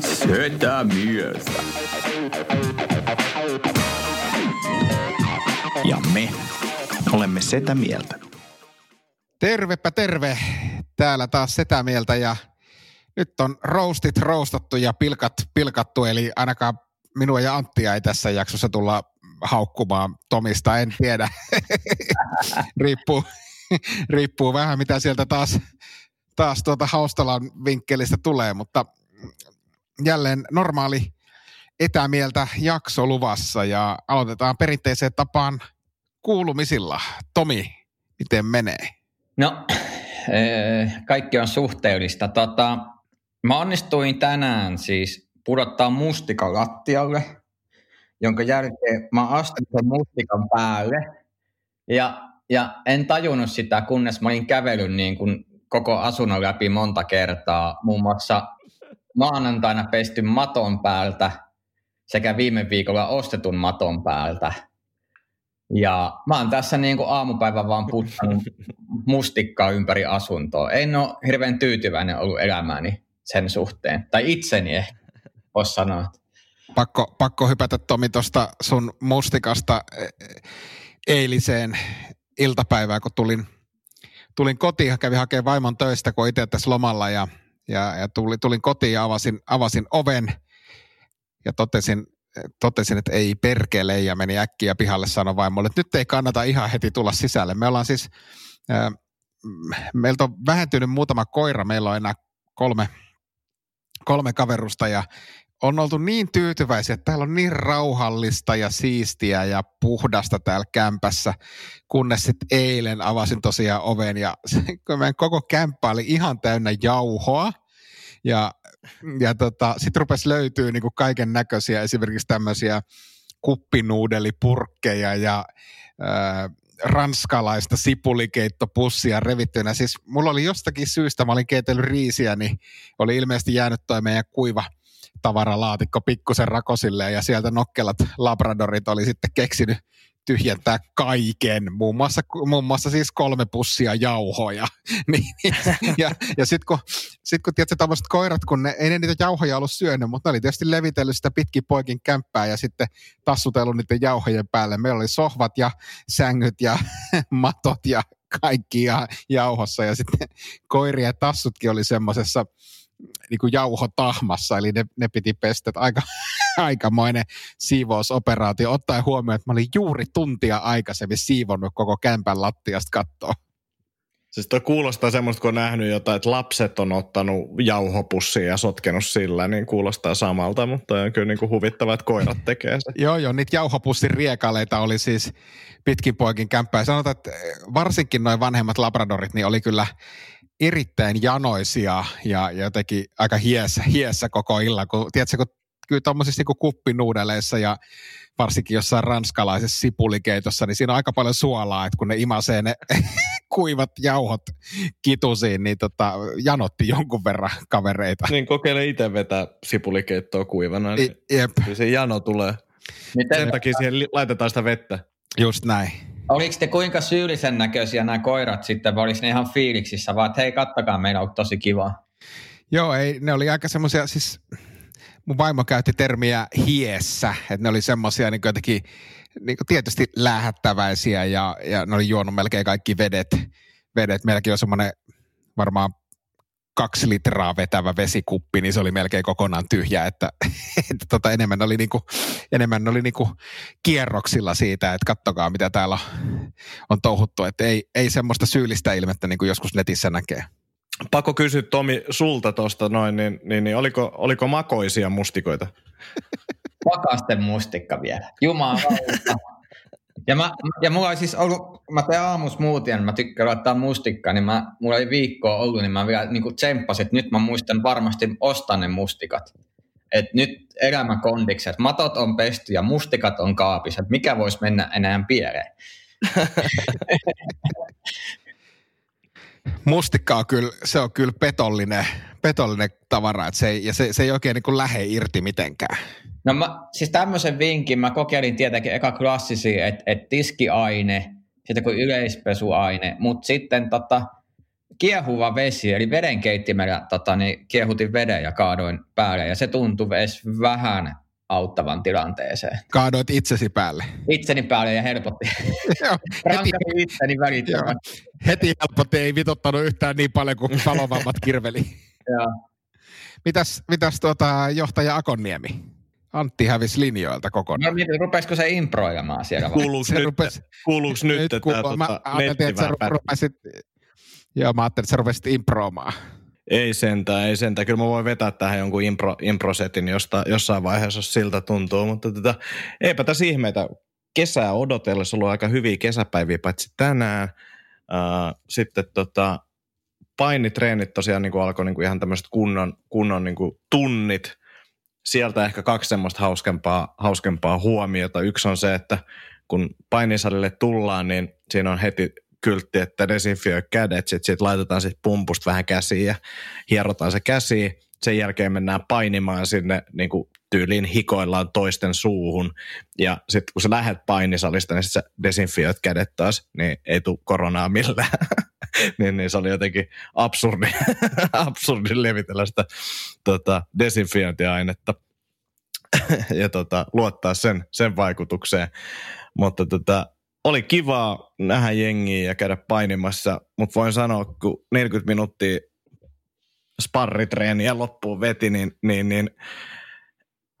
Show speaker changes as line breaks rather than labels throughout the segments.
Setä mieltä. Ja me olemme Setä mieltä.
Tervepä terve. Täällä taas Setä Mieltä ja nyt on roastit roostattu ja pilkat pilkattu, eli ainakaan minua ja Anttia ei tässä jaksossa tulla haukkumaan Tomista, en tiedä. riippuu, riippuu vähän mitä sieltä taas, taas tuota Haustalan vinkkelistä tulee, mutta jälleen normaali etämieltä jakso luvassa ja aloitetaan perinteiseen tapaan kuulumisilla. Tomi, miten menee?
No, kaikki on suhteellista. Tota, mä onnistuin tänään siis pudottaa mustikan lattialle, jonka jälkeen mä astuin sen mustikan päälle. Ja, ja en tajunnut sitä, kunnes mä olin kävellyt niin kuin koko asunnon läpi monta kertaa. Muun muassa maanantaina pesty maton päältä sekä viime viikolla ostetun maton päältä. Ja mä oon tässä niin kuin aamupäivän vaan puttanut mustikkaa ympäri asuntoa. En ole hirveän tyytyväinen ollut elämääni sen suhteen. Tai itseni ehkä, voisi sanoa.
Pakko, pakko hypätä Tomi tuosta sun mustikasta e, eiliseen iltapäivään, kun tulin, tulin kotiin, kävin hakemaan vaimon töistä, kun itse tässä lomalla ja, ja, ja tulin, tulin kotiin ja avasin, avasin oven ja totesin, totesin, että ei perkele ja meni äkkiä pihalle sanoa vaimolle, että nyt ei kannata ihan heti tulla sisälle. Me ollaan siis, äh, meiltä on vähentynyt muutama koira, meillä on enää kolme, kolme kaverusta ja on oltu niin tyytyväisiä, että täällä on niin rauhallista ja siistiä ja puhdasta täällä kämpässä, kunnes sitten eilen avasin tosiaan oven ja kun meidän koko kämppä oli ihan täynnä jauhoa ja, ja tota, sitten rupesi löytyy niinku kaiken näköisiä esimerkiksi tämmöisiä kuppinuudelipurkkeja ja ää, ranskalaista sipulikeittopussia revittynä. Siis mulla oli jostakin syystä, mä olin keitellyt riisiä, niin oli ilmeisesti jäänyt toi meidän kuiva tavaralaatikko pikkusen rakosille ja sieltä nokkelat labradorit oli sitten keksinyt tyhjentää kaiken, muun muassa, muun muassa siis kolme pussia jauhoja. niin, ja ja sitten kun, sit kun tiedätkö, tämmöiset koirat, kun ne, ei ne niitä jauhoja ollut syönyt, mutta ne oli tietysti levitellyt sitä pitkin poikin kämppää ja sitten tassutellut niiden jauhojen päälle. Meillä oli sohvat ja sängyt ja matot ja kaikki ja jauhossa ja sitten koirien tassutkin oli semmoisessa niin kuin jauhotahmassa, eli ne, ne piti pestä. Aika, aikamoinen siivousoperaatio, ottaen huomioon, että mä olin juuri tuntia aikaisemmin siivonnut koko kämpän lattiasta kattoa.
Siis toi kuulostaa semmoista, kun on nähnyt jotain, että lapset on ottanut jauhopussia ja sotkenut sillä, niin kuulostaa samalta, mutta on kyllä niin kuin huvittava, että koirat tekee se.
joo, joo, niitä jauhopussin riekaleita oli siis pitkin poikin kämppää. Sanotaan, että varsinkin noin vanhemmat labradorit, niin oli kyllä erittäin janoisia ja jotenkin aika hiessä, hiessä koko illan. Kun, tiedätkö, kun kyllä tuommoisissa niin kuppinuudeleissa ja varsinkin jossain ranskalaisessa sipulikeitossa, niin siinä on aika paljon suolaa, että kun ne imasee ne kuivat jauhot kitusiin, niin tota, janotti jonkun verran kavereita.
Niin kokeile itse vetää sipulikeittoa kuivana, niin I, jep. se jano tulee. Miten? Sen takia siihen laitetaan sitä vettä.
Just näin.
Oliko te kuinka syyllisen näköisiä nämä koirat sitten, vai oliko ne ihan fiiliksissä, vaan että hei, kattakaa, meillä on tosi kiva.
Joo, ei, ne oli aika semmoisia, siis mun vaimo käytti termiä hiessä, että ne oli semmoisia niin jotenkin niin tietysti lähettäväisiä ja, ja ne oli juonut melkein kaikki vedet. vedet. Meilläkin on semmoinen varmaan kaksi litraa vetävä vesikuppi, niin se oli melkein kokonaan tyhjä, että, että tota, enemmän oli, niinku, enemmän oli niinku kierroksilla siitä, että kattokaa mitä täällä on touhuttu, että ei, ei semmoista syyllistä ilmettä niin kuin joskus netissä näkee.
Pakko kysyä Tomi sulta tuosta noin, niin, niin, niin oliko, oliko makoisia mustikoita?
Pakasten mustikka vielä. Jumala. Ja, mä, ja mulla oli siis ollut, mä teen aamusmuutien, mä tykkään laittaa mustikkaa, niin mä, mulla oli viikkoa ollut, niin mä vielä niin tsemppasin, että nyt mä muistan varmasti ostaa ne mustikat. Et nyt elämä kondiksi, että matot on pesty ja mustikat on kaapissa, että mikä voisi mennä enää pieleen.
Mustikka on kyllä, se on kyllä petollinen, petollinen tavara, että se ei, ja se, se ei oikein niin lähde irti mitenkään.
No mä, siis tämmöisen vinkin mä kokeilin tietenkin eka klassisia, että et tiskiaine, sitten kuin yleispesuaine, mutta sitten tota, kiehuva vesi, eli vedenkeittimellä tota, niin kiehutin veden ja kaadoin päälle, ja se tuntui edes vähän auttavan tilanteeseen.
Kaadoit itsesi päälle.
Itseni päälle ja helpotti. Joo, heti, itseni välittömästi.
Heti helpotti, ei vitottanut yhtään niin paljon kuin palovammat kirveli.
Joo.
Mitäs, mitäs tuota, johtaja Akonniemi? Antti hävisi linjoilta kokonaan.
No mietin, rupesiko se improilemaan siellä?
Kuuluuko nyt, rupes, kuuluuko nyt, nyt että kuulu,
tämä mä, ajattelin, että sä rupesit, joo, mä ajattelin, että sä rupesit improamaan.
Ei sentään, ei sentään. Kyllä mä voin vetää tähän jonkun impro, improsetin josta, jossain vaiheessa, jos siltä tuntuu. Mutta tota, eipä tässä ihmeitä. Kesää odotellessa ollut aika hyviä kesäpäiviä, paitsi tänään. Uh, sitten tota, painitreenit tosiaan niin kuin alkoi niin kuin ihan tämmöiset kunnon, kunnon niin kuin tunnit. Sieltä ehkä kaksi semmoista hauskempaa, hauskempaa huomiota. Yksi on se, että kun painisalille tullaan, niin siinä on heti kyltti, että desinfioi kädet, sitten sit laitetaan sit pumpusta vähän käsiin ja hierotaan se käsi. Sen jälkeen mennään painimaan sinne niin kuin tyyliin hikoillaan toisten suuhun. Ja sitten kun sä lähdet painisalista, niin sit sä desinfioit kädet taas, niin ei tule koronaa millään. niin, niin se oli jotenkin absurdi, absurdi levitellä sitä tota, desinfiointiainetta ja tota, luottaa sen, sen vaikutukseen. Mutta tota, oli kivaa nähdä jengiä ja käydä painimassa, mutta voin sanoa, kun 40 minuuttia sparritreeniä loppuun veti, niin, niin, niin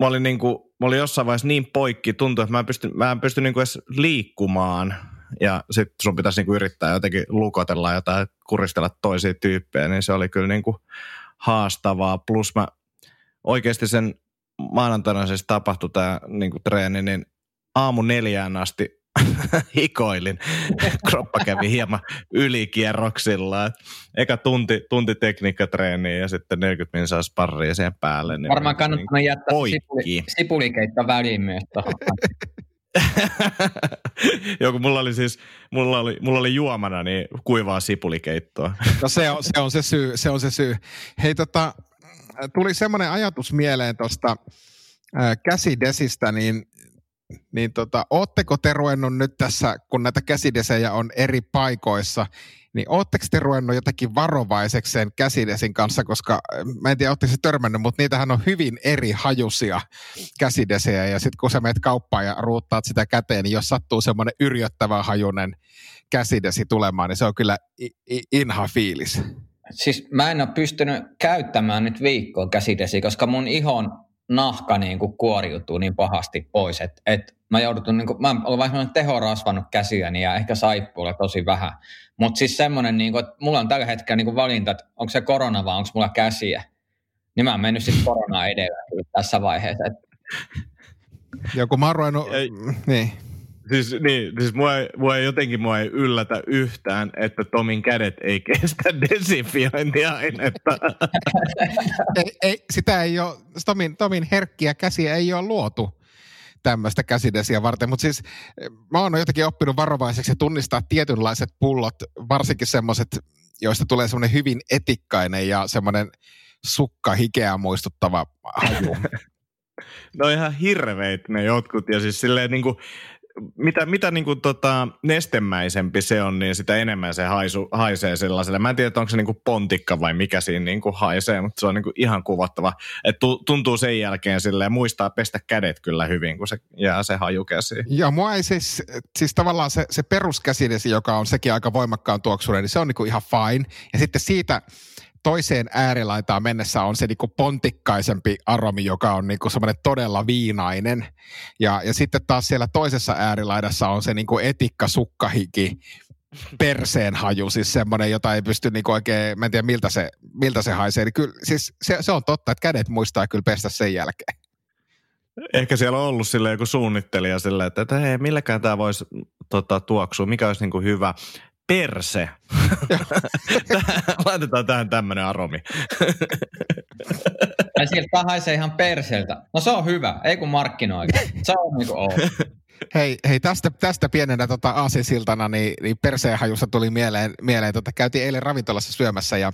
mä olin, niin kuin, mä olin jossain vaiheessa niin poikki, tuntui, että mä en pysty, mä en pysty niin kuin edes liikkumaan. Ja sitten sun pitäisi niin kuin yrittää jotenkin lukotella jotain, kuristella toisia tyyppejä, niin se oli kyllä niin kuin haastavaa. Plus mä oikeasti sen maanantaina siis tapahtui tämä niin kuin treeni, niin aamu neljään asti hikoilin. Kroppa kävi hieman ylikierroksilla. Eka tunti, tunti tekniikkatreeniä ja sitten 40 minsaa sparria siihen päälle.
Niin Varmaan kannattaa niin jättää sipuli, sipulikeitto väliin myös
Joku, mulla oli siis, mulla oli, mulla oli juomana niin kuivaa sipulikeittoa.
No se on se, on se syy, se on se syy. Hei tota, tuli semmoinen ajatus mieleen tuosta käsidesistä, niin niin tota, ootteko te ruvennut nyt tässä, kun näitä käsidesejä on eri paikoissa, niin ootteko te ruvennut jotenkin varovaisekseen käsidesin kanssa, koska äh, mä en tiedä, ootteko se törmännyt, mutta niitähän on hyvin eri hajusia käsidesejä, ja sitten kun sä menet kauppaan ja ruuttaat sitä käteen, niin jos sattuu semmoinen yrjöttävä hajunen käsidesi tulemaan, niin se on kyllä inha fiilis.
Siis mä en ole pystynyt käyttämään nyt viikkoon käsidesi, koska mun ihon nahka niin kuin kuoriutuu niin pahasti pois, että et mä joudutun, niin kuin, mä olen vain teho rasvannut käsiäni ja ehkä saippuilla tosi vähän. Mutta siis semmoinen, niin kuin, että mulla on tällä hetkellä niin kuin valinta, että onko se korona vai onko mulla käsiä. Niin mä oon mennyt sitten koronaa edellä tässä vaiheessa.
Joku mä oon ruvennut, niin.
Siis, niin, siis mua, mua jotenkin mua ei yllätä yhtään, että Tomin kädet ei kestä desinfiointiainetta.
ei, ei, sitä ei ole, Tomin, Tomin herkkiä käsiä ei ole luotu tämmöistä käsidesiä varten, mutta siis mä oon jotenkin oppinut varovaiseksi tunnistaa tietynlaiset pullot, varsinkin semmoiset, joista tulee semmoinen hyvin etikkainen ja semmoinen sukka hikeä muistuttava haju.
No ihan hirveet ne jotkut ja siis silleen niin kuin, mitä, mitä niin kuin tota, nestemäisempi se on, niin sitä enemmän se haisu, haisee sellaiselle. Mä en tiedä, onko se niin kuin pontikka vai mikä siinä niin kuin haisee, mutta se on niin kuin ihan kuvattava. Et tuntuu sen jälkeen silleen, muistaa pestä kädet kyllä hyvin, kun se jää se haju käsiin.
Joo, mua ei siis, siis tavallaan se, se peruskäsidesi, joka on sekin aika voimakkaan tuoksuinen, niin se on niin kuin ihan fine. Ja sitten siitä toiseen äärilaitaan mennessä on se niinku pontikkaisempi aromi, joka on niinku semmoinen todella viinainen. Ja, ja sitten taas siellä toisessa äärilaidassa on se niinku etikka sukkahiki, perseen haju, siis semmoinen, jota ei pysty niinku oikein, mä en tiedä miltä se, miltä se haisee. Niin kyllä, siis se, se, on totta, että kädet muistaa kyllä pestä sen jälkeen.
Ehkä siellä on ollut sille joku suunnittelija silleen, että, että hei, milläkään tämä voisi tota, tuoksua, mikä olisi niinku hyvä. Perse. Laitetaan tähän tämmöinen aromi.
Ja sieltä haisee ihan perseltä. No se on hyvä, ei kun markkinoi. Se on niinku ok.
Hei, hei tästä, tästä pienenä tota aasisiltana, niin, niin perseenhajusta tuli mieleen, mieleen tota, käytiin eilen ravintolassa syömässä ja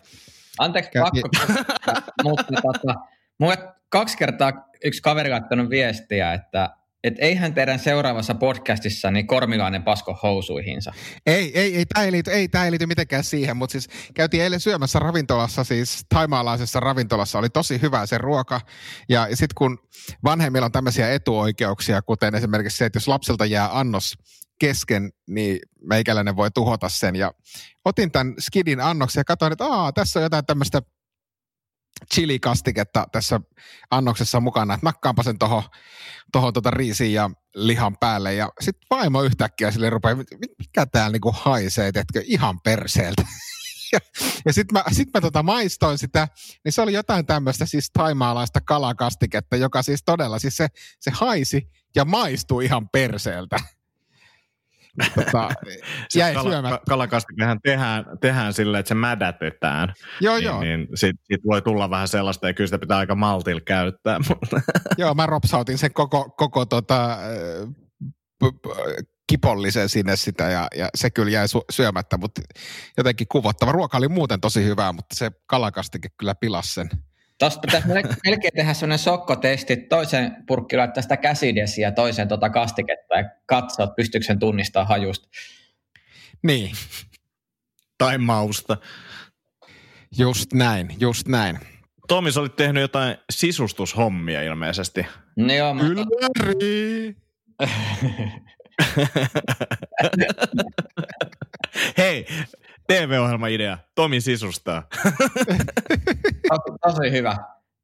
Anteeksi,
Käytiin-
pakko. mutta tota, mulle kaksi kertaa yksi kaveri laittanut viestiä, että et eihän teidän seuraavassa podcastissa niin kormilainen pasko housuihinsa.
Ei, ei, ei, tämä ei, liity, ei, tää ei liity mitenkään siihen, mutta siis käytiin eilen syömässä ravintolassa, siis taimaalaisessa ravintolassa, oli tosi hyvä se ruoka. Ja sitten kun vanhemmilla on tämmöisiä etuoikeuksia, kuten esimerkiksi se, että jos lapselta jää annos kesken, niin meikäläinen voi tuhota sen. Ja otin tämän skidin annoksen ja katsoin, että Aa, tässä on jotain tämmöistä chilikastiketta tässä annoksessa mukana, että nakkaanpa sen tuohon toho tota riisiin ja lihan päälle. Ja sitten vaimo yhtäkkiä sille rupeaa, "Mit- mit- mikä täällä niinku haisee, teetkö, ihan perseeltä. ja ja sitten mä, sit mä tota maistoin sitä, niin se oli jotain tämmöistä siis taimaalaista kalakastiketta, joka siis todella, siis se, se haisi ja maistui ihan perseeltä. Tota, jäi
kala,
syömättä.
ka- kalakastikehän tehdään, tehdään silleen, että se mädätetään.
Joo,
niin,
joo.
Niin sit, sit voi tulla vähän sellaista, ja kyllä sitä pitää aika maltilla käyttää. Mutta
Joo, mä ropsautin sen koko, koko tota, äh, p- p- kipollisen sinne sitä ja, ja se kyllä jäi su- syömättä, mutta jotenkin kuvottava. Ruoka oli muuten tosi hyvää, mutta se kalakastike kyllä pilasi sen.
Tuosta pitäisi mel- melkein tehdä sellainen sokkotesti, että toiseen purkki laittaa sitä käsidesiä ja toiseen tota kastiketta ja katsoa, että pystyykö sen tunnistaa hajusta.
Niin,
tai mausta.
just näin, just näin.
Tomi, sä olit tehnyt jotain sisustushommia ilmeisesti.
No joo, mä,
Ylväri!
Hei, TV-ohjelma-idea. Tomi sisustaa.
tosi, tosi hyvä.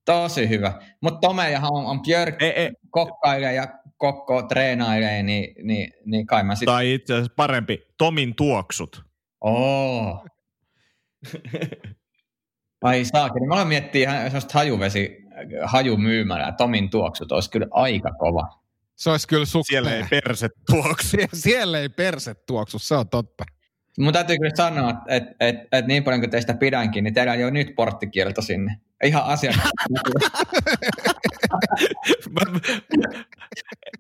Tosi hyvä. Mutta Tomejahan on, on Björk
ei, ei,
kokkailee ja kokko treenailee, niin, niin, niin kai mä sitten...
tai itse asiassa parempi, Tomin tuoksut.
Oo. Ai saakeli. Mä aloin miettiä ihan sellaista hajuvesi, hajumyymälää. Tomin tuoksut olisi kyllä aika kova.
Se olisi kyllä sukkea.
Siellä ei perse tuoksu.
Sie- Siellä ei perset tuoksu, se on totta.
Mun täytyy kyllä sanoa, että et, et, et niin paljon kuin teistä pidänkin, niin teillä on jo nyt porttikielto sinne. Ihan asiakkaat.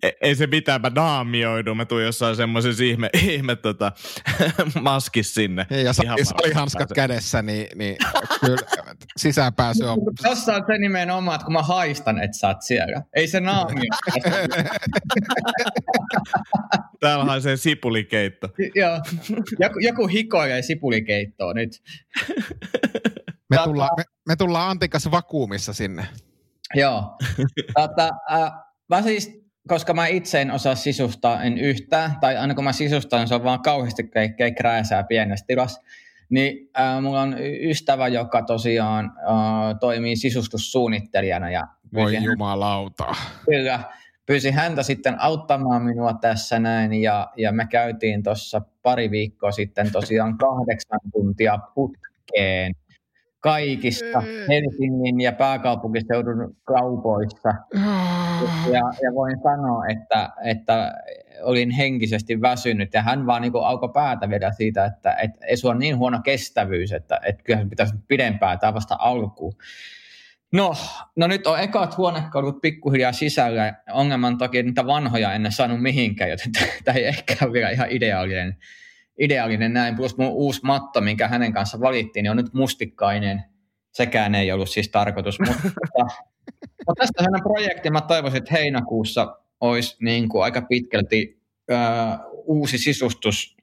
Ei- ei se mitään, mä naamioidun. Mä tuun jossain semmoisessa ihme, ihme tota, maskis sinne.
Ja
Ihan
sali,
varmasti
salihanskat kädessä, niin, niin kyllä sisäänpääsy on
Tossa on se nimenomaan, että kun mä haistan, että sä oot siellä. Ei se naamio.
Täällä haisee sipulikeitto.
Joo. Joku, joku hikoilee sipulikeittoa nyt.
Me tullaan, me, me tullaan Antikas vakuumissa sinne.
Joo. Tota, äh, mä siis, koska mä itse en osaa sisustaa en yhtään, tai aina kun mä sisustan, niin se on vaan kauheasti kaikkea krääsää pienessä tilassa, niin äh, mulla on ystävä, joka tosiaan äh, toimii sisustussuunnittelijana ja
Voi jumalauta.
kyllä, pyysin häntä sitten auttamaan minua tässä näin ja, ja me käytiin tuossa pari viikkoa sitten tosiaan kahdeksan tuntia putkeen kaikissa Helsingin ja pääkaupunkiseudun kaupoissa. Ja, ja voin sanoa, että, että olin henkisesti väsynyt ja hän vaan niin alkoi päätä vielä siitä, että, että ei sulla on niin huono kestävyys, että, että kyllä pitäisi pidempää tämä vasta alkuun. No, no nyt on ekat huonekalut pikkuhiljaa sisällä. Ongelman toki niitä vanhoja en saanut mihinkään, joten tämä ei ehkä ole vielä ihan ideaalinen, ideaalinen näin. Plus mun uusi matto, minkä hänen kanssa valittiin, niin on nyt mustikkainen. Sekään ei ollut siis tarkoitus. Mutta, mutta tästä sellainen projekti, mä toivoisin, että heinäkuussa olisi niin kuin aika pitkälti ö, uusi sisustus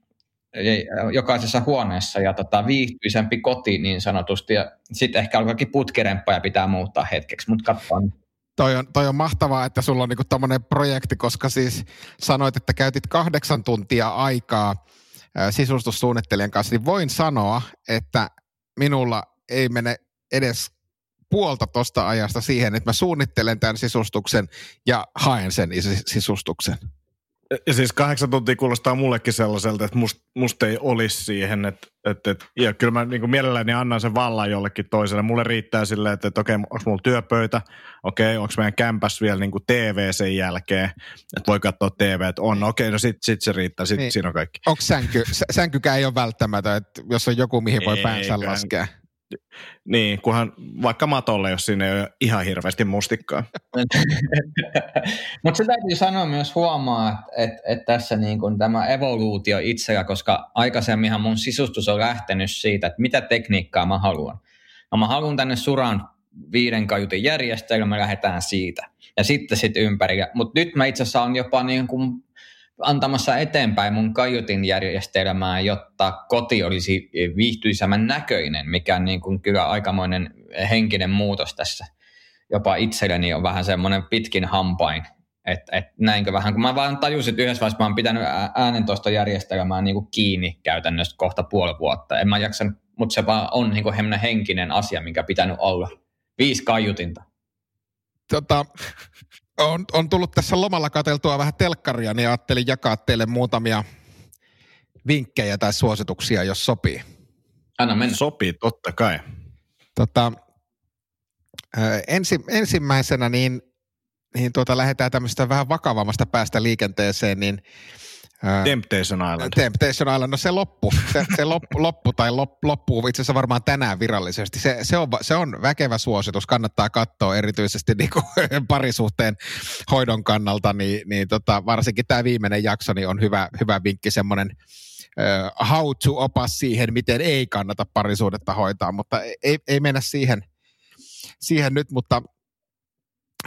jokaisessa huoneessa ja tota, viihtyisempi koti niin sanotusti. Sitten ehkä alkaakin putkirempaa ja pitää muuttaa hetkeksi, mutta katsotaan.
Toi on, toi on mahtavaa, että sulla on niinku tommonen projekti, koska siis sanoit, että käytit kahdeksan tuntia aikaa ää, sisustussuunnittelijan kanssa, niin voin sanoa, että minulla ei mene edes puolta tosta ajasta siihen, että mä suunnittelen tämän sisustuksen ja haen sen sisustuksen.
Ja siis kahdeksan tuntia kuulostaa mullekin sellaiselta, että must, musta ei olisi siihen. Että, että, että, ja kyllä mä niin mielelläni annan sen vallan jollekin toiselle. Mulle riittää silleen, että, että okei, onko mulla työpöytä, okei, onko meidän kämpäs vielä niin kuin TV sen jälkeen, että voi katsoa TV, että on, okei, no sit, sit se riittää, sit niin. siinä on kaikki.
Onko sänky, sänkykään ei ole välttämättä, että jos on joku, mihin voi päänsä laskea?
Niin, kunhan vaikka matolle, jos sinne ei ole ihan hirveästi mustikkaa.
Mutta se täytyy sanoa myös huomaa, että et, tässä niin kun tämä evoluutio itsellä, koska aikaisemminhan mun sisustus on lähtenyt siitä, että mitä tekniikkaa mä haluan. No mä haluan tänne suran viiden kajutin järjestelmä, lähdetään siitä. Ja sitten sitten ympäri. Mutta nyt mä itse asiassa olen jopa niin kuin antamassa eteenpäin mun kaiutin järjestelmää, jotta koti olisi viihtyisämän näköinen, mikä on niin kuin kyllä aikamoinen henkinen muutos tässä. Jopa itselleni on vähän semmoinen pitkin hampain, että et näinkö vähän, kun mä vaan tajusin, että yhdessä vaiheessa mä oon pitänyt äänentoistojärjestelmää niin kuin kiinni käytännössä kohta puoli vuotta. En mä jaksan, mutta se vaan on niin kuin henkinen asia, mikä pitänyt olla. Viisi kaiutinta.
Tota, on, on tullut tässä lomalla kateltua vähän telkkaria, niin ajattelin jakaa teille muutamia vinkkejä tai suosituksia, jos sopii.
Anna mennä. Sopii, totta kai.
Tota, ensi, ensimmäisenä niin, niin tuota, lähdetään tämmöistä vähän vakavammasta päästä liikenteeseen, niin
Temptation Island.
Temptation Island, no se loppu. Se, se loppu, loppu tai lop, loppuu itse asiassa varmaan tänään virallisesti. Se, se, on, se on väkevä suositus, kannattaa katsoa erityisesti niin kuin parisuhteen hoidon kannalta, niin, niin tota, varsinkin tämä viimeinen jakso niin on hyvä, hyvä vinkki, semmoinen uh, how to opas siihen, miten ei kannata parisuudetta hoitaa, mutta ei, ei mennä siihen, siihen nyt, mutta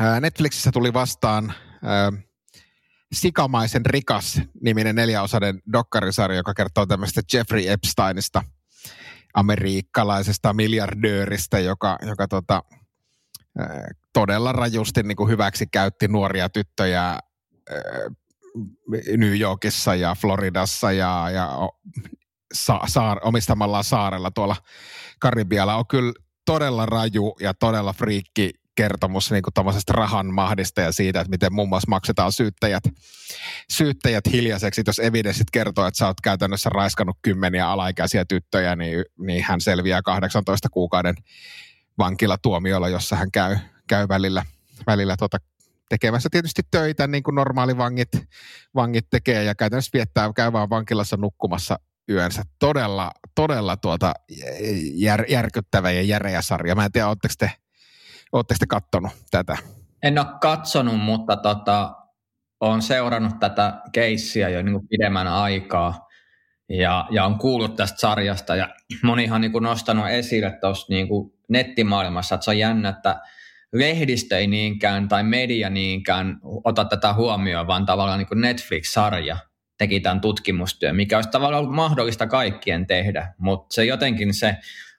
uh, Netflixissä tuli vastaan uh, Sikamaisen rikas niminen neljäosainen dokkarisarja, joka kertoo tämmöistä Jeffrey Epsteinista, amerikkalaisesta miljardööristä, joka, joka tota, todella rajusti niin kuin hyväksi käytti nuoria tyttöjä New Yorkissa ja Floridassa ja, ja sa, saar, omistamallaan saarella tuolla Karibialla. On kyllä todella raju ja todella friikki kertomus niin kuin rahan mahdista ja siitä, että miten muun muassa maksetaan syyttäjät, syyttäjät hiljaiseksi. Jos evidenssit kertoo, että sä oot käytännössä raiskannut kymmeniä alaikäisiä tyttöjä, niin, niin hän selviää 18 kuukauden vankilatuomiolla, jossa hän käy, käy välillä, välillä tuota tekemässä tietysti töitä, niin kuin normaali vangit, vangit tekee, ja käytännössä viettää, käy vaan vankilassa nukkumassa yönsä. Todella, todella tuota jär, järkyttävä ja järeä sarja. Mä en tiedä, oletteko te Oletteko te katsonut tätä?
En ole katsonut, mutta tota, olen seurannut tätä keissiä jo niin pidemmän aikaa. Ja, ja on kuullut tästä sarjasta. Ja monihan niin nostanut esille tuossa niin nettimaailmassa, että se on jännä, että lehdistö ei niinkään tai media niinkään ota tätä huomioon, vaan tavallaan niin Netflix-sarja teki tämän tutkimustyön, mikä olisi tavallaan ollut mahdollista kaikkien tehdä, mutta se jotenkin se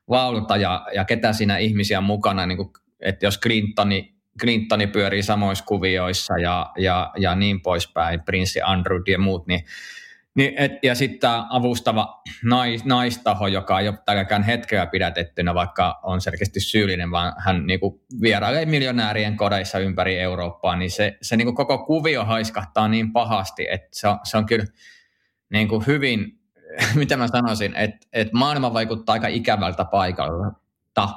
valta ja, ja ketä siinä ihmisiä mukana niin kuin että jos Clintoni, Clintoni pyörii samoissa kuvioissa ja, ja, ja niin poispäin, prinssi Andrew ja muut, niin niin, et, ja sitten tämä avustava nais, naistaho, joka ei ole tälläkään hetkellä pidätettynä, vaikka on selkeästi syyllinen, vaan hän niinku vierailee miljonäärien kodeissa ympäri Eurooppaa, niin se, se niinku koko kuvio haiskahtaa niin pahasti, että se, on, se on kyllä niinku hyvin, mitä mä sanoisin, että et maailma vaikuttaa aika ikävältä paikalla mutta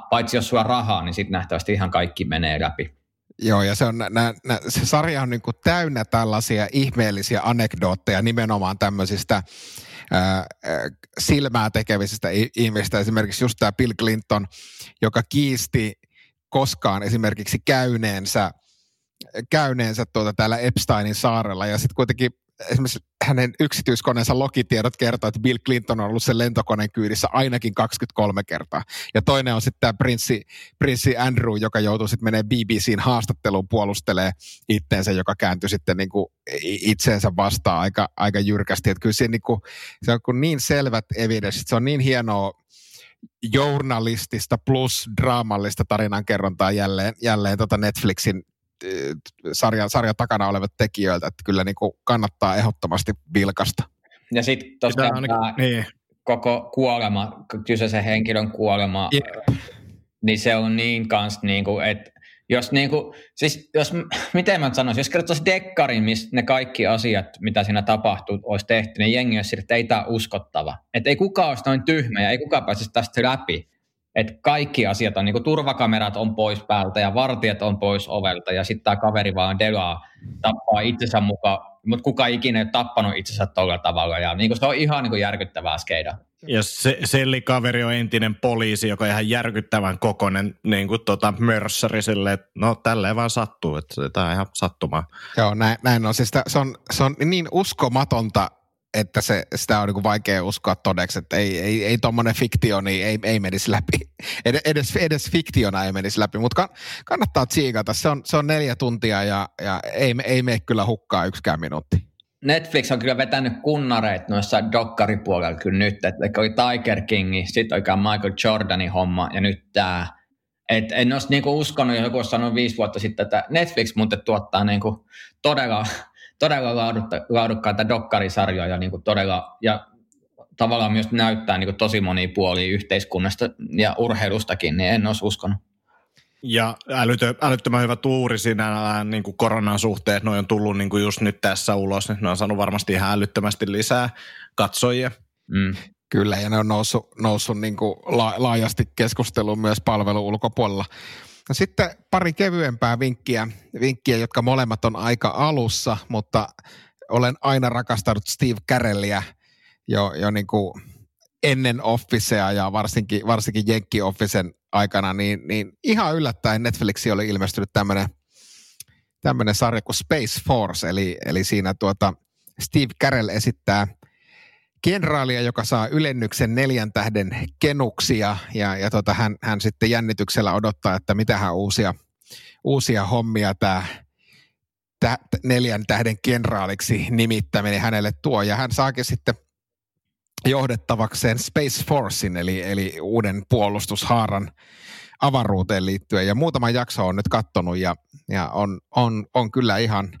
paitsi jos sulla rahaa, niin sitten nähtävästi ihan kaikki menee läpi.
Joo, ja se, on, nä, nä, se sarja on niin täynnä tällaisia ihmeellisiä anekdootteja nimenomaan tämmöisistä ää, silmää tekevisistä ihmistä. Esimerkiksi just tämä Bill Clinton, joka kiisti koskaan esimerkiksi käyneensä käyneensä tuota täällä Epsteinin saarella ja sitten kuitenkin esimerkiksi hänen yksityiskoneensa lokitiedot kertoo, että Bill Clinton on ollut sen lentokoneen kyydissä ainakin 23 kertaa. Ja toinen on sitten tämä prinssi, prinssi Andrew, joka joutuu sitten menemään BBCin haastatteluun puolustelee itteensä, joka kääntyi sitten niinku itseensä vastaan aika, aika jyrkästi. Että kyllä se, niinku, se on niin selvät evidence, se on niin hienoa journalistista plus draamallista tarinankerrontaa jälleen, jälleen tota Netflixin sarjan, sarjan takana olevat tekijöiltä, että kyllä niin kuin kannattaa ehdottomasti vilkasta.
Ja sitten tosiaan tämä niin. koko kuolema, kyseisen henkilön kuolema, yep. niin se on niin kanssa, niin kuin, että jos niinku, siis jos, miten mä sanoisin, jos kertoisi dekkarin, missä ne kaikki asiat, mitä siinä tapahtuu, olisi tehty, niin jengi olisi että ei tämä uskottava. Että ei kukaan olisi noin tyhmä ja ei kukaan pääsisi tästä läpi. Että kaikki asiat on, niin kuin turvakamerat on pois päältä ja vartijat on pois ovelta ja sitten tämä kaveri vaan delaa, tappaa itsensä mukaan, mutta kuka ikinä ei ole tappanut itsensä tuolla tavalla ja niin kuin se on ihan niin kuin järkyttävää skeida.
Ja se, Selli-kaveri on entinen poliisi, joka on ihan järkyttävän kokoinen niin kuin tota mörssari sille, että no tälleen vaan sattuu, että tämä on ihan sattumaa.
Joo, näin, näin on. Siis se, on, se on niin uskomatonta, että se, sitä on niin vaikea uskoa todeksi, että ei, ei, ei tuommoinen fiktio niin ei, ei menisi läpi. Edes, edes fiktiona ei menisi läpi, mutta kannattaa tsiikata. Se on, se on neljä tuntia ja, ja ei, ei mene kyllä hukkaa yksikään minuutti.
Netflix on kyllä vetänyt kunnareet noissa dokkaripuolella kyllä nyt, että oli Tiger King, sitten oikein Michael Jordanin homma ja nyt tämä. Et en olisi niinku uskonut, joku olisi sanonut viisi vuotta sitten, että Netflix muuten tuottaa niinku todella, todella laadukka, laadukkaita dokkarisarjoja niinku todella, ja tavallaan myös näyttää niinku tosi monia puolia yhteiskunnasta ja urheilustakin, niin en olisi uskonut.
Ja älytö, älyttömän hyvä tuuri sinällään niin kuin koronan suhteen, että ne on tullut niin kuin just nyt tässä ulos, niin ne on saanut varmasti ihan älyttömästi lisää katsojia.
Mm. Kyllä, ja ne on noussut, noussut niin kuin la, laajasti keskusteluun myös palvelun ulkopuolella. No sitten pari kevyempää vinkkiä, vinkkiä, jotka molemmat on aika alussa, mutta olen aina rakastanut Steve Carellia jo, jo niin kuin ennen Officea ja varsinkin, varsinkin Jenkki Officen aikana, niin, niin ihan yllättäen Netflixi oli ilmestynyt tämmöinen tämmöinen sarja kuin Space Force, eli, eli siinä tuota Steve Carell esittää kenraalia, joka saa ylennyksen neljän tähden kenuksia, ja, ja tota, hän, hän sitten jännityksellä odottaa, että mitähän uusia, uusia hommia tämä neljän tähden kenraaliksi nimittäminen hänelle tuo, ja hän saakin sitten – johdettavakseen Space Forcein, eli, eli uuden puolustushaaran avaruuteen liittyen. Ja muutama jakso on nyt kattonut ja, ja on, on, on, kyllä ihan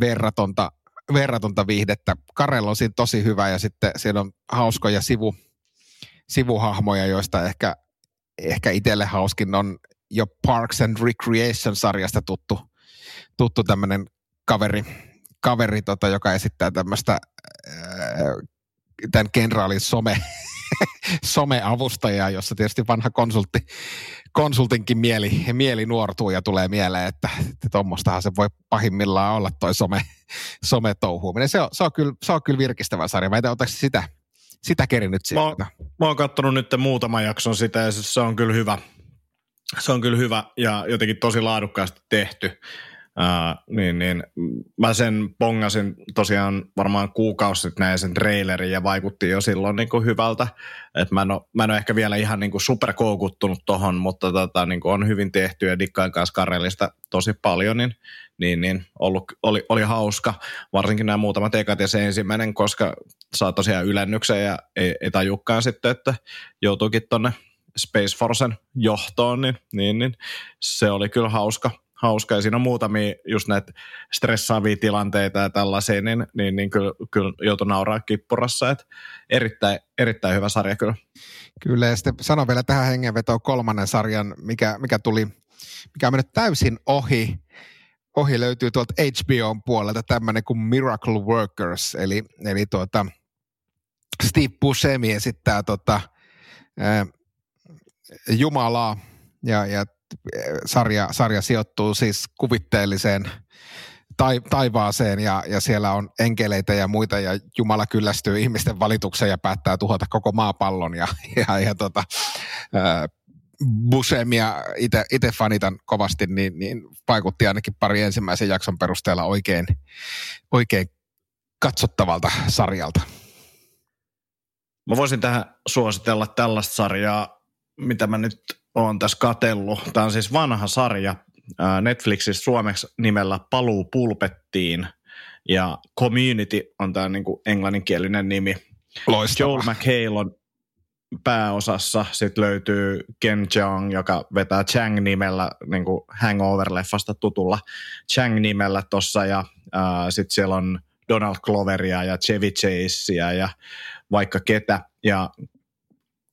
verratonta, verratonta viihdettä. Karel on siinä tosi hyvä ja sitten siellä on hauskoja sivu, sivuhahmoja, joista ehkä, ehkä itselle hauskin on jo Parks and Recreation-sarjasta tuttu, tuttu tämmöinen kaveri, kaveri tota, joka esittää tämmöistä tämän kenraalin some, someavustajaa, jossa tietysti vanha konsultti, konsultinkin mieli, mieli nuortuu ja tulee mieleen, että tuommoistahan se voi pahimmillaan olla toi some, some-touhuuminen. Se on, se, on kyllä, se on kyllä virkistävä sarja. Mä en tiedä, sitä, sitä kerinyt
siitä. Mä, mä oon katsonut nyt muutaman jakson sitä ja se on kyllä hyvä. Se on kyllä hyvä ja jotenkin tosi laadukkaasti tehty. Niin, niin, mä sen pongasin tosiaan varmaan kuukausi sitten näin sen trailerin ja vaikutti jo silloin niin kuin hyvältä. Et mä, en ole, mä en ole ehkä vielä ihan niin kuin superkoukuttunut tohon, mutta tota, niin kuin on hyvin tehty ja dikkaan kanssa Karelista tosi paljon, niin, niin, niin ollut, oli, oli, hauska. Varsinkin nämä muutamat ekat ja se ensimmäinen, koska saa tosiaan ylennyksen ja ei, ei tajukaan sitten, että joutuukin tonne Space Forcen johtoon, niin, niin, niin se oli kyllä hauska hauska. Ja siinä on muutamia just näitä stressaavia tilanteita ja tällaisia, niin, niin, niin kyllä, kyllä joutui nauraa kippurassa. Että erittäin, erittäin hyvä sarja kyllä.
Kyllä, ja sitten sanon vielä tähän hengenvetoon kolmannen sarjan, mikä, mikä tuli, mikä on mennyt täysin ohi. Ohi löytyy tuolta HBOn puolelta tämmöinen kuin Miracle Workers, eli, eli tuota, Steve Buscemi esittää tota, ää, Jumalaa, ja, ja sarja, sarja sijoittuu siis kuvitteelliseen tai, taivaaseen ja, ja siellä on enkeleitä ja muita ja Jumala kyllästyy ihmisten valitukseen ja päättää tuhota koko maapallon ja, ja, ja tota, ää, Busemia itse fanitan kovasti, niin, niin vaikutti ainakin pari ensimmäisen jakson perusteella oikein, oikein katsottavalta sarjalta.
Mä voisin tähän suositella tällaista sarjaa, mitä mä nyt oon tässä katellut. Tämä on siis vanha sarja Netflixissä suomeksi nimellä Paluu pulpettiin ja Community on tämä niin englanninkielinen nimi.
Loistava.
Joel McHale on pääosassa. Sitten löytyy Ken Jeong, joka vetää Chang-nimellä, niin kuin Hangover-leffasta tutulla Chang-nimellä tuossa. Ja sitten siellä on Donald Gloveria ja Chevy Chasea ja vaikka ketä. Ja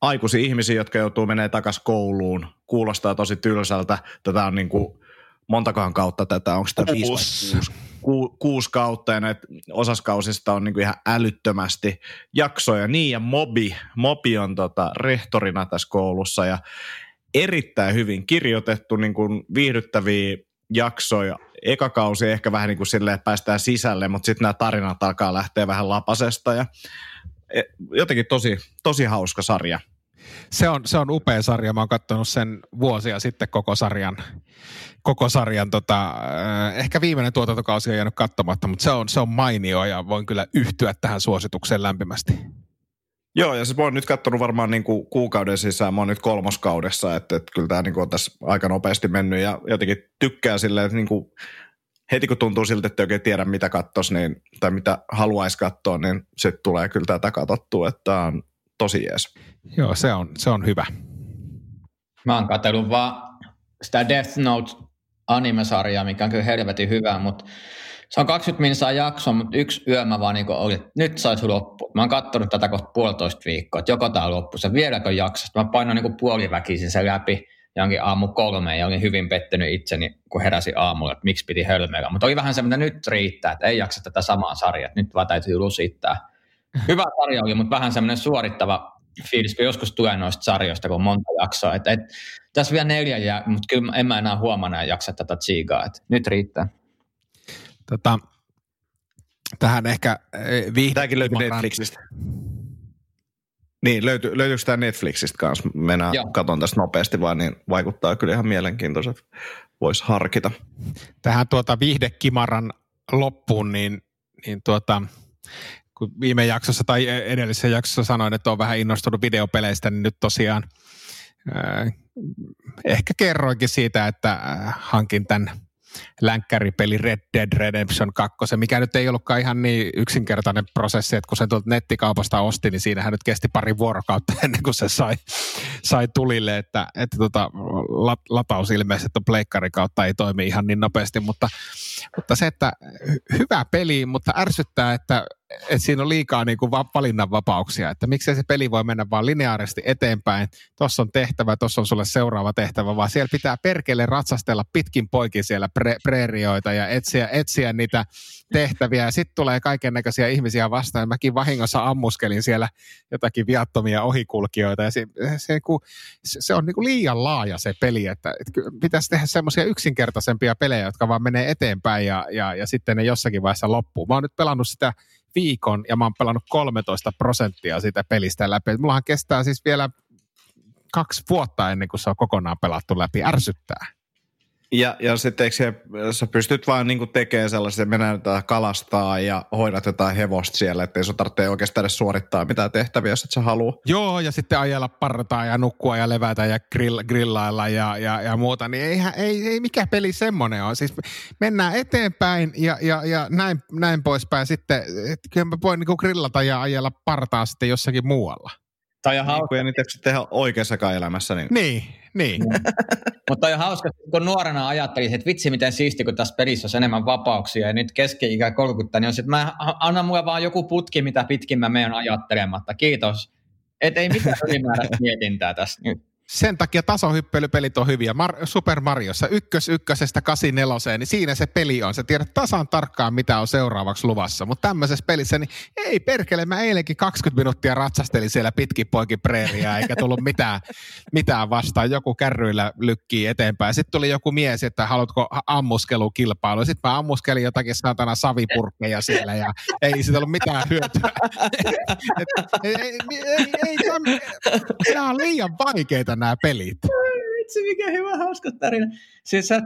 aikuisia ihmisiä, jotka joutuu menemään takaisin kouluun. Kuulostaa tosi tylsältä. Tätä on niin kuin montakohan kautta tätä, onko tämä viisi
Kuusi.
kuusi, ku, kuusi kautta ja näitä osaskausista on niinku ihan älyttömästi jaksoja. Niin ja Mobi, Mobi on tota rehtorina tässä koulussa ja erittäin hyvin kirjoitettu niin kuin viihdyttäviä jaksoja. Eka kausi ehkä vähän niin kuin silleen päästään sisälle, mutta sitten nämä tarinat alkaa lähteä vähän lapasesta ja jotenkin tosi, tosi hauska sarja.
Se on, se on upea sarja. Mä oon katsonut sen vuosia sitten koko sarjan. Koko sarjan tota, äh, ehkä viimeinen tuotantokausi on jäänyt katsomatta, mutta se on, se on mainio ja voin kyllä yhtyä tähän suositukseen lämpimästi.
Joo, ja siis mä oon nyt katsonut varmaan niin kuin kuukauden sisään, mä oon nyt kolmoskaudessa, että, että kyllä tämä niin kuin on tässä aika nopeasti mennyt ja jotenkin tykkää silleen, että niin kuin heti kun tuntuu siltä, että ei oikein tiedä mitä kattos, niin, tai mitä haluaisi katsoa, niin sitten tulee kyllä tätä katsottua, että tämä on tosi jees.
Joo, se on, se on hyvä.
Mä oon katsellut vaan sitä Death Note animesarjaa, mikä on kyllä helvetin hyvä, mutta se on 20 minsaa jakso, mutta yksi yö mä vaan niin oli, että nyt saisi loppu. Mä oon katsonut tätä kohta puolitoista viikkoa, että joko tää loppu, se vieläkö jaksosta. Mä painoin niin puoliväkisin sen läpi jonkin aamu kolme ja olin hyvin pettynyt itseni, kun heräsin aamulla, että miksi piti hölmöillä. Mutta oli vähän se, mitä nyt riittää, että ei jaksa tätä samaa sarjaa, että nyt vaan täytyy lusittaa. Hyvä sarja oli, mutta vähän semmoinen suorittava fiilis, kun joskus tulee noista sarjoista, kun on monta jaksoa. Et, et, tässä vielä neljä jää, mutta kyllä en mä enää huomenna jaksa tätä tsiigaa, että nyt riittää.
Tota, tähän ehkä eh,
Tämäkin löytyy Netflixistä. Niin, löytyy, löytyykö tämä Netflixistä kanssa? Mennään
Joo.
katon tästä nopeasti vaan, niin vaikuttaa kyllä ihan mielenkiintoiset. Voisi harkita.
tähän tuota viihdekimaran loppuun, niin, niin tuota, kun viime jaksossa tai edellisessä jaksossa sanoin, että on vähän innostunut videopeleistä, niin nyt tosiaan äh, ehkä kerroinkin siitä, että äh, hankin tämän länkkäripeli Red Dead Redemption 2, mikä nyt ei ollutkaan ihan niin yksinkertainen prosessi, että kun sen tuolta nettikaupasta osti, niin siinähän nyt kesti pari vuorokautta ennen kuin se sai, sai tulille, että, että tota, lat, lataus ilmeisesti on pleikkari kautta ei toimi ihan niin nopeasti, mutta, mutta se, että hy- hyvä peli, mutta ärsyttää, että, että siinä on liikaa niin kuin va- valinnanvapauksia, että miksei se peli voi mennä vaan lineaarisesti eteenpäin, tuossa on tehtävä, tuossa on sulle seuraava tehtävä, vaan siellä pitää perkele ratsastella pitkin poikin siellä pre- preerioita ja etsiä, etsiä niitä tehtäviä ja sitten tulee kaiken näköisiä ihmisiä vastaan. Mäkin vahingossa ammuskelin siellä jotakin viattomia ohikulkijoita ja se, se, kun, se, se on niin kuin liian laaja se peli, että, että pitäisi tehdä semmoisia yksinkertaisempia pelejä, jotka vaan menee eteenpäin ja, ja, ja sitten ne jossakin vaiheessa loppuu. Mä oon nyt pelannut sitä viikon ja mä oon pelannut 13 prosenttia siitä pelistä läpi. Mullahan kestää siis vielä kaksi vuotta ennen kuin se on kokonaan pelattu läpi. Ärsyttää.
Ja, ja sitten eikö se, sä pystyt vaan niinku tekemään sellaisia, että mennään jotain kalastaa ja hoidat jotain hevosta siellä, ettei sun tarvitse oikeastaan edes suorittaa mitään tehtäviä, jos et sä halua.
Joo, ja sitten ajella partaa ja nukkua ja levätä ja grill, grillailla ja, ja, ja muuta, niin eihän, ei, ei mikä peli semmoinen on. Siis mennään eteenpäin ja, ja, ja näin, näin poispäin sitten, että kyllä mä voin niinku grillata ja ajella partaa sitten jossakin muualla.
Toi on
Niin,
hauska,
ei niitä jaksa tehdä oikeassakaan elämässä. Niin.
Niin, niin.
mutta on hauska, kun nuorena ajattelin, että vitsi miten siisti, kun tässä pelissä olisi enemmän vapauksia ja nyt keski-ikä 30, niin on se, että mä annan mulle vaan joku putki, mitä pitkin mä menen ajattelematta. Kiitos. Et ei mitään ylimääräistä mietintää tässä nyt.
Sen takia tasohyppelypelit on hyviä. Mar- Super Mariossa ykkös ykkösestä 84, niin siinä se peli on. Sä tiedät tasan tarkkaan, mitä on seuraavaksi luvassa. Mutta tämmöisessä pelissä, niin ei perkele, mä eilenkin 20 minuuttia ratsastelin siellä pitkin poikin preeriä, eikä tullut mitään, mitään vastaan. Joku kärryillä lykkii eteenpäin. Sitten tuli joku mies, että haluatko ammuskelukilpailu. Sitten mä ammuskelin jotakin saatana savipurkkeja siellä ja ei siitä ollut mitään hyötyä. Et, ei, ei, ei, ei, täm- nämä on liian vaikeita nämä pelit.
Vitsi, mikä hyvä hauska tarina. Siis sä,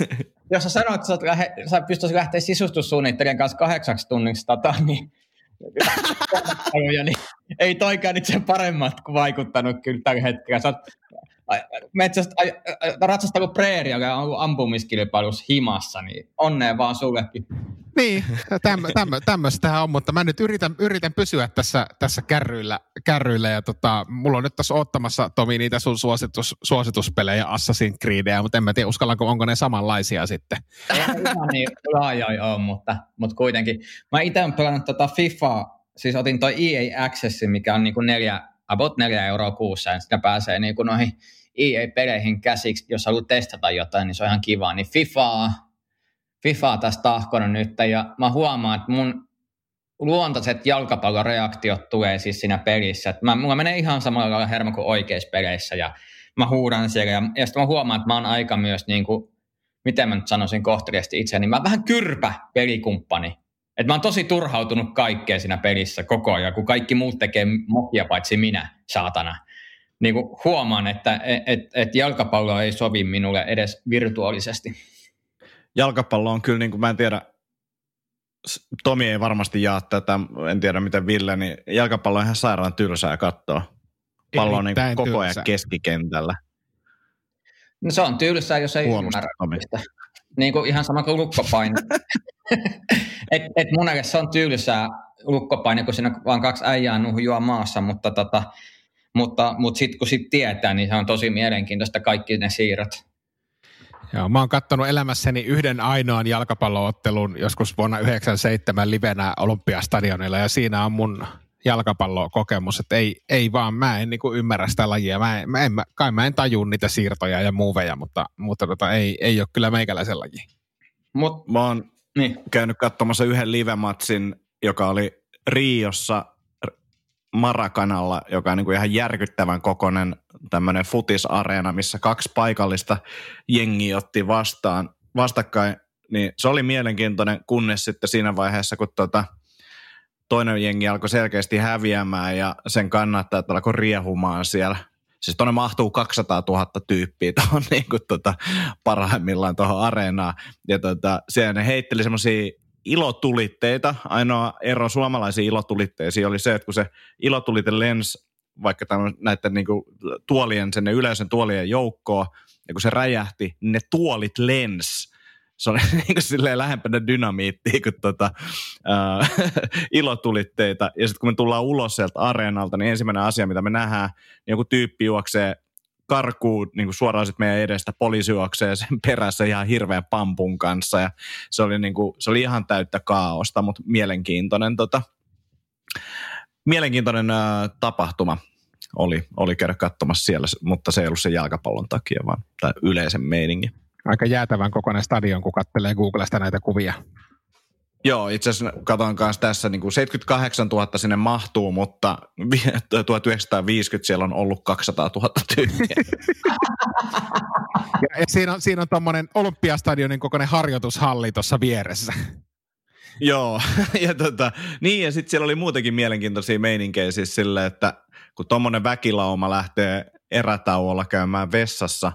jos sä sanoit, että sä, lähe, sä pystyisit lähteä sisustussuunnittelijan kanssa kahdeksaksi tunniksi tota, niin, niin ei toikaan nyt sen paremmat kuin vaikuttanut kyllä tällä hetkellä. Sä oot metsästä, ratsastanut preeria ja on ampumiskilpailussa himassa, niin onnea vaan sullekin.
Niin, täm, täm, tämmöistähän on, mutta mä nyt yritän, yritän pysyä tässä, tässä kärryillä, kärryillä ja tota, mulla on nyt tässä ottamassa Tomi niitä sun suositus, suosituspelejä Assassin's Creedia, mutta en mä tiedä uskallanko, onko ne samanlaisia sitten.
Ei ihan niin laajoja ole, mutta, mutta kuitenkin. Mä itse olen pelannut tota FIFA, siis otin toi EA Accessin, mikä on niinku neljä, about neljä euroa kuussa, ja sitten pääsee niinku noihin EA-peleihin käsiksi, jos haluat testata jotain, niin se on ihan kiva. Niin FIFAa, FIFAa tästä tahkona nyt, ja mä huomaan, että mun luontaiset jalkapalloreaktiot tulee siis siinä pelissä. Että mä, mulla menee ihan samalla lailla hermo kuin oikeissa peleissä, ja mä huudan siellä, ja, ja sitten mä huomaan, että mä oon aika myös niin kuin, miten mä nyt sanoisin kohteliasti itseäni, mä oon vähän kyrpä pelikumppani. Et mä oon tosi turhautunut kaikkea siinä pelissä koko ajan, kun kaikki muut tekee mokia paitsi minä, saatana. Niin kuin huomaan, että et, et, et jalkapallo ei sovi minulle edes virtuaalisesti.
Jalkapallo on kyllä, niin kuin mä en tiedä, Tomi ei varmasti jaa tätä, en tiedä miten Ville, niin jalkapallo on ihan sairaan tylsää katsoa. Pallo on niin koko ajan keskikentällä.
No se on tylsää, jos ei ymmärrä. Niin kuin ihan sama kuin lukkopaine. et, et mun se on tylsää lukkopaine, kun siinä vaan kaksi äijää nuhjua maassa, mutta, tota, mutta, mutta sitten kun sit tietää, niin se on tosi mielenkiintoista kaikki ne siirrot.
Joo, mä oon kattonut elämässäni yhden ainoan jalkapalloottelun joskus vuonna 1997 livenä Olympiastadionilla ja siinä on mun jalkapallokokemus, että ei, ei vaan, mä en niin ymmärrä sitä lajia, mä en, mä en, kai mä en taju niitä siirtoja ja muuveja, mutta, mutta tota, ei, ei ole kyllä meikäläisen laji.
Mut, mä oon niin. käynyt katsomassa yhden livematsin, joka oli Riossa Marakanalla, joka on niin kuin ihan järkyttävän kokoinen tämmöinen futisareena, missä kaksi paikallista jengiä otti vastaan, vastakkain, niin se oli mielenkiintoinen, kunnes sitten siinä vaiheessa, kun tota, toinen jengi alkoi selkeästi häviämään ja sen kannattajat alkoi riehumaan siellä. Siis tuonne mahtuu 200 000 tyyppiä tuohon niin kuin tota, parhaimmillaan tuohon areenaan. Ja tota, siellä ne heitteli semmoisia ilotulitteita. Ainoa ero suomalaisiin ilotulitteisiin oli se, että kun se ilotulite lens vaikka tämän, näiden niin kuin, tuolien, sen yleisön tuolien joukkoa, ja kun se räjähti, niin ne tuolit lens se oli niin kuin silleen lähempänä dynamiittia kuin tota, uh, ilotulitteita. Ja sitten kun me tullaan ulos sieltä areenalta, niin ensimmäinen asia, mitä me nähdään, niin joku tyyppi juoksee karkuun niin kuin suoraan sitten meidän edestä, poliisi juoksee sen perässä ihan hirveän pampun kanssa. Ja se oli, niin kuin, se oli ihan täyttä kaaosta, mutta mielenkiintoinen, tota, mielenkiintoinen uh, tapahtuma oli, oli käydä katsomassa siellä, mutta se ei ollut sen jalkapallon takia, vaan tai yleisen meiningin
aika jäätävän kokoinen stadion, kun katselee Googlesta näitä kuvia.
Joo, itse asiassa katson kanssa tässä, niin kuin 78 000 sinne mahtuu, mutta 1950 siellä on ollut 200 000 tyyppiä.
ja siinä on, siinä on tuommoinen Olympiastadionin kokoinen harjoitushalli tuossa vieressä.
Joo, ja tota, niin ja sitten siellä oli muutenkin mielenkiintoisia meininkejä siis sille, että kun tuommoinen väkilauma lähtee erätauolla käymään vessassa,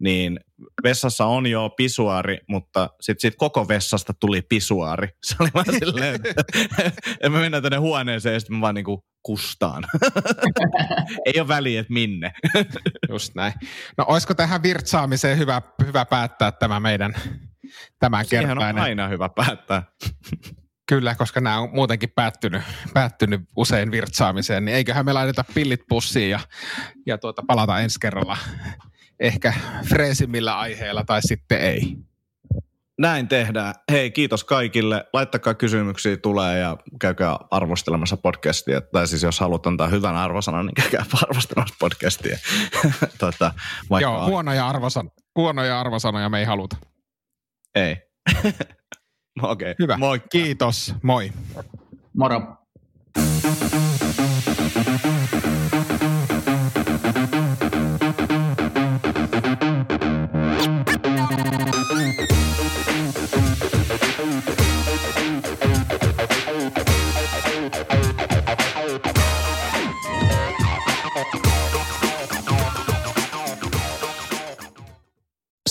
niin vessassa on jo pisuaari, mutta sitten sit koko vessasta tuli pisuaari. Se oli vaan silleen, että me mennään tänne huoneeseen ja sitten me vaan niinku kustaan. Ei ole väliä, että minne.
Just näin. No olisiko tähän virtsaamiseen hyvä, hyvä päättää tämä meidän tämän
Siihen on aina hyvä päättää.
Kyllä, koska nämä on muutenkin päättynyt, päättynyt usein virtsaamiseen, niin eiköhän me laiteta pillit pussiin ja, ja tuota, palata ensi kerralla ehkä freesimmillä aiheella tai sitten ei.
Näin tehdään. Hei, kiitos kaikille. Laittakaa kysymyksiä tulee ja käykää arvostelemassa podcastia. Tai siis jos haluat antaa hyvän arvosanan, niin käykää arvostelemassa podcastia. tota,
Joo, huonoja, arvosan- huonoja arvosanoja me ei haluta.
Ei. Okei. Okay.
Hyvä. Moi. Kiitos. Moi.
Moro.